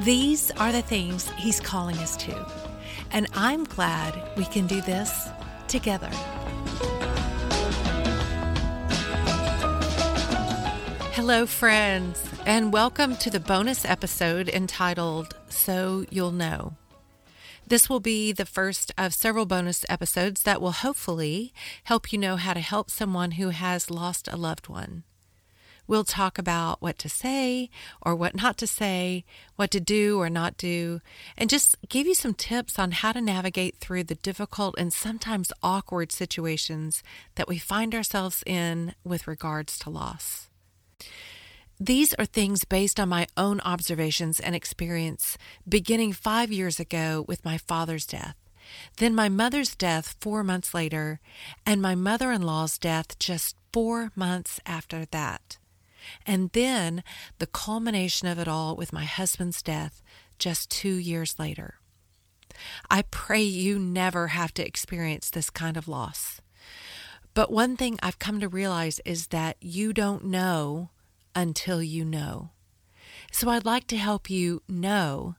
These are the things He's calling us to. And I'm glad we can do this together. Hello, friends, and welcome to the bonus episode entitled So You'll Know. This will be the first of several bonus episodes that will hopefully help you know how to help someone who has lost a loved one. We'll talk about what to say or what not to say, what to do or not do, and just give you some tips on how to navigate through the difficult and sometimes awkward situations that we find ourselves in with regards to loss. These are things based on my own observations and experience beginning five years ago with my father's death, then my mother's death four months later, and my mother in law's death just four months after that. And then the culmination of it all with my husband's death just two years later. I pray you never have to experience this kind of loss. But one thing I've come to realize is that you don't know until you know. So I'd like to help you know,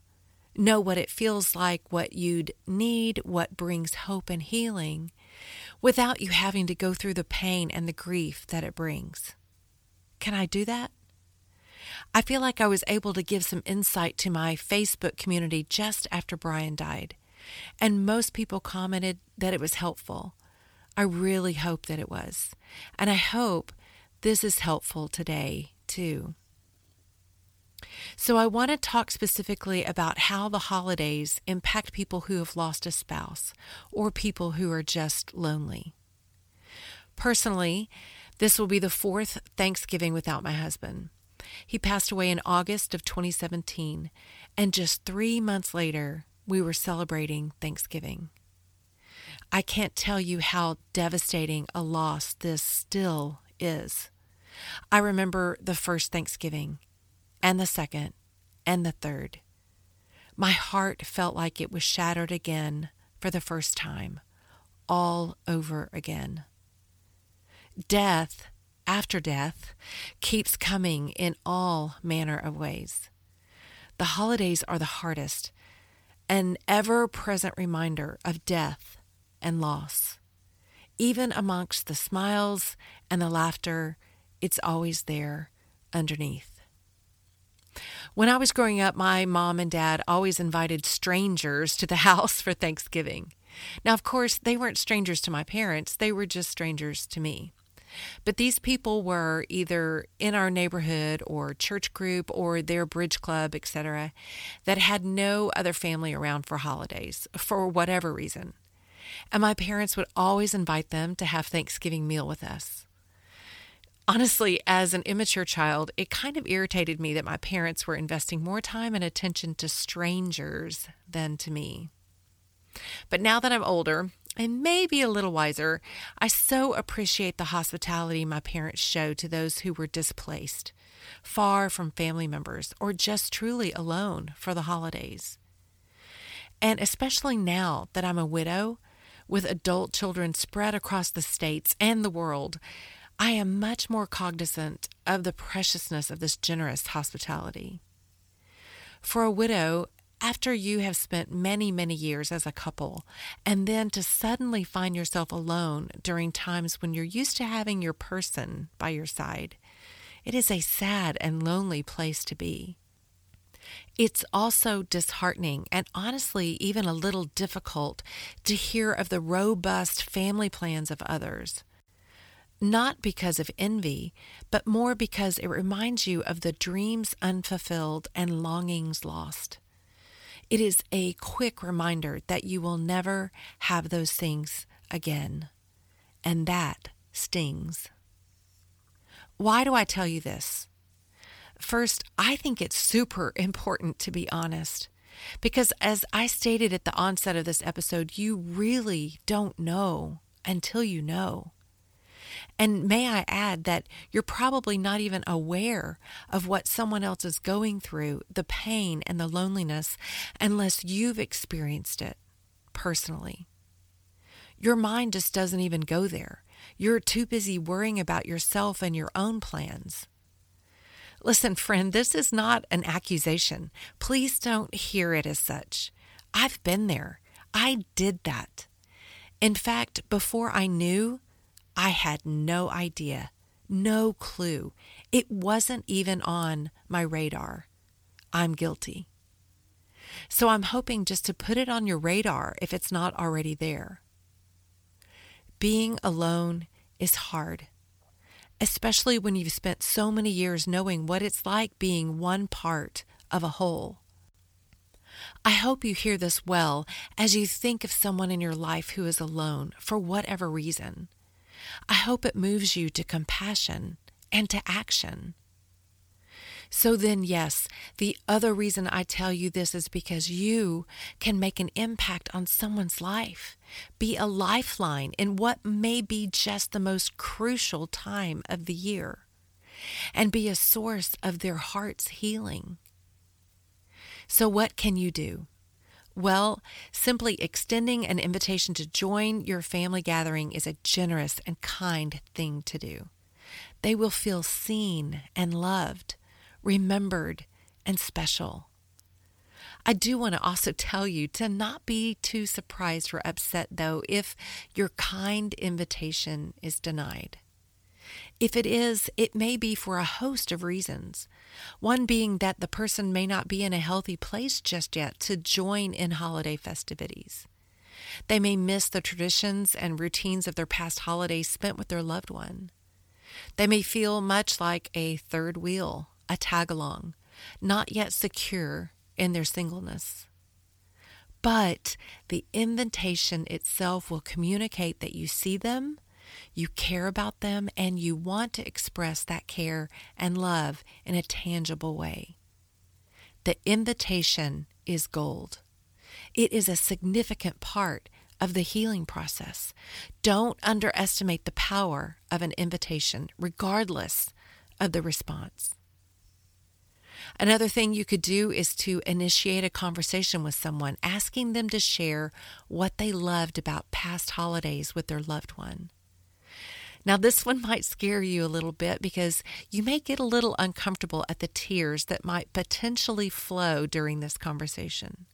know what it feels like, what you'd need, what brings hope and healing, without you having to go through the pain and the grief that it brings. Can I do that? I feel like I was able to give some insight to my Facebook community just after Brian died, and most people commented that it was helpful. I really hope that it was, and I hope this is helpful today too. So, I want to talk specifically about how the holidays impact people who have lost a spouse or people who are just lonely. Personally, this will be the fourth Thanksgiving without my husband. He passed away in August of 2017, and just three months later, we were celebrating Thanksgiving. I can't tell you how devastating a loss this still is. I remember the first Thanksgiving, and the second, and the third. My heart felt like it was shattered again for the first time, all over again death after death keeps coming in all manner of ways. The holidays are the hardest, an ever present reminder of death and loss. Even amongst the smiles and the laughter, it's always there underneath. When I was growing up, my mom and dad always invited strangers to the house for Thanksgiving. Now, of course, they weren't strangers to my parents, they were just strangers to me. But these people were either in our neighborhood or church group or their bridge club, etc., that had no other family around for holidays for whatever reason. And my parents would always invite them to have Thanksgiving meal with us. Honestly, as an immature child, it kind of irritated me that my parents were investing more time and attention to strangers than to me. But now that I'm older and maybe a little wiser, I so appreciate the hospitality my parents showed to those who were displaced, far from family members, or just truly alone for the holidays. And especially now that I'm a widow with adult children spread across the states and the world, I am much more cognizant of the preciousness of this generous hospitality. For a widow, after you have spent many, many years as a couple, and then to suddenly find yourself alone during times when you're used to having your person by your side, it is a sad and lonely place to be. It's also disheartening and honestly even a little difficult to hear of the robust family plans of others. Not because of envy, but more because it reminds you of the dreams unfulfilled and longings lost. It is a quick reminder that you will never have those things again. And that stings. Why do I tell you this? First, I think it's super important to be honest. Because as I stated at the onset of this episode, you really don't know until you know. And may I add that you're probably not even aware of what someone else is going through, the pain and the loneliness, unless you've experienced it personally. Your mind just doesn't even go there. You're too busy worrying about yourself and your own plans. Listen, friend, this is not an accusation. Please don't hear it as such. I've been there. I did that. In fact, before I knew, I had no idea, no clue. It wasn't even on my radar. I'm guilty. So I'm hoping just to put it on your radar if it's not already there. Being alone is hard, especially when you've spent so many years knowing what it's like being one part of a whole. I hope you hear this well as you think of someone in your life who is alone for whatever reason. I hope it moves you to compassion and to action. So then, yes, the other reason I tell you this is because you can make an impact on someone's life, be a lifeline in what may be just the most crucial time of the year, and be a source of their heart's healing. So, what can you do? Well, simply extending an invitation to join your family gathering is a generous and kind thing to do. They will feel seen and loved, remembered and special. I do want to also tell you to not be too surprised or upset, though, if your kind invitation is denied. If it is, it may be for a host of reasons. One being that the person may not be in a healthy place just yet to join in holiday festivities. They may miss the traditions and routines of their past holidays spent with their loved one. They may feel much like a third wheel, a tag along, not yet secure in their singleness. But the invitation itself will communicate that you see them you care about them and you want to express that care and love in a tangible way. The invitation is gold. It is a significant part of the healing process. Don't underestimate the power of an invitation, regardless of the response. Another thing you could do is to initiate a conversation with someone, asking them to share what they loved about past holidays with their loved one. Now, this one might scare you a little bit because you may get a little uncomfortable at the tears that might potentially flow during this conversation.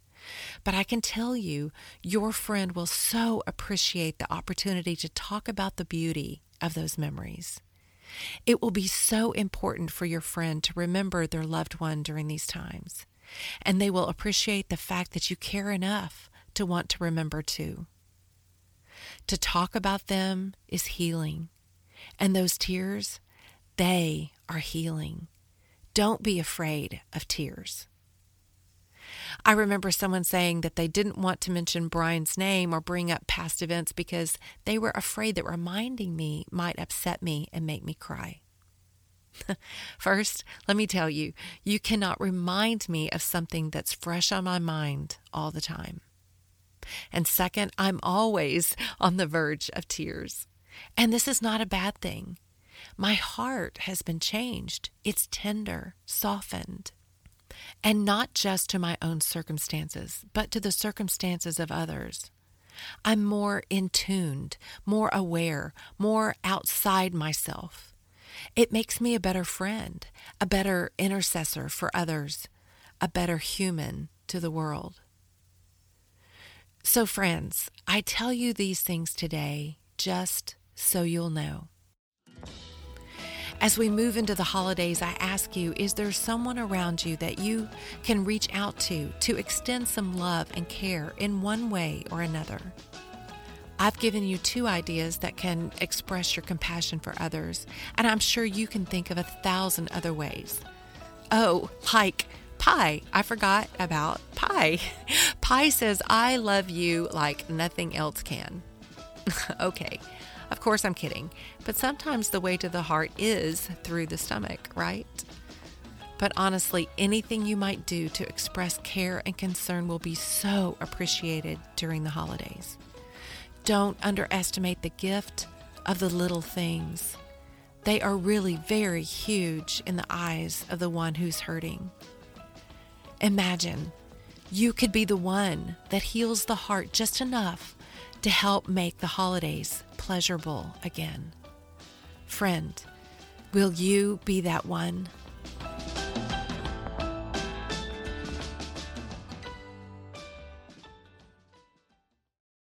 But I can tell you, your friend will so appreciate the opportunity to talk about the beauty of those memories. It will be so important for your friend to remember their loved one during these times, and they will appreciate the fact that you care enough to want to remember too. To talk about them is healing. And those tears, they are healing. Don't be afraid of tears. I remember someone saying that they didn't want to mention Brian's name or bring up past events because they were afraid that reminding me might upset me and make me cry. First, let me tell you, you cannot remind me of something that's fresh on my mind all the time. And second, I'm always on the verge of tears. And this is not a bad thing. My heart has been changed. It's tender, softened. And not just to my own circumstances, but to the circumstances of others. I'm more in tuned, more aware, more outside myself. It makes me a better friend, a better intercessor for others, a better human to the world. So, friends, I tell you these things today just so you'll know. As we move into the holidays, I ask you is there someone around you that you can reach out to to extend some love and care in one way or another? I've given you two ideas that can express your compassion for others, and I'm sure you can think of a thousand other ways. Oh, like pie. I forgot about pie. pie says, I love you like nothing else can. okay, of course I'm kidding, but sometimes the way to the heart is through the stomach, right? But honestly, anything you might do to express care and concern will be so appreciated during the holidays. Don't underestimate the gift of the little things. They are really very huge in the eyes of the one who's hurting. Imagine you could be the one that heals the heart just enough to help make the holidays pleasurable again. Friend, will you be that one?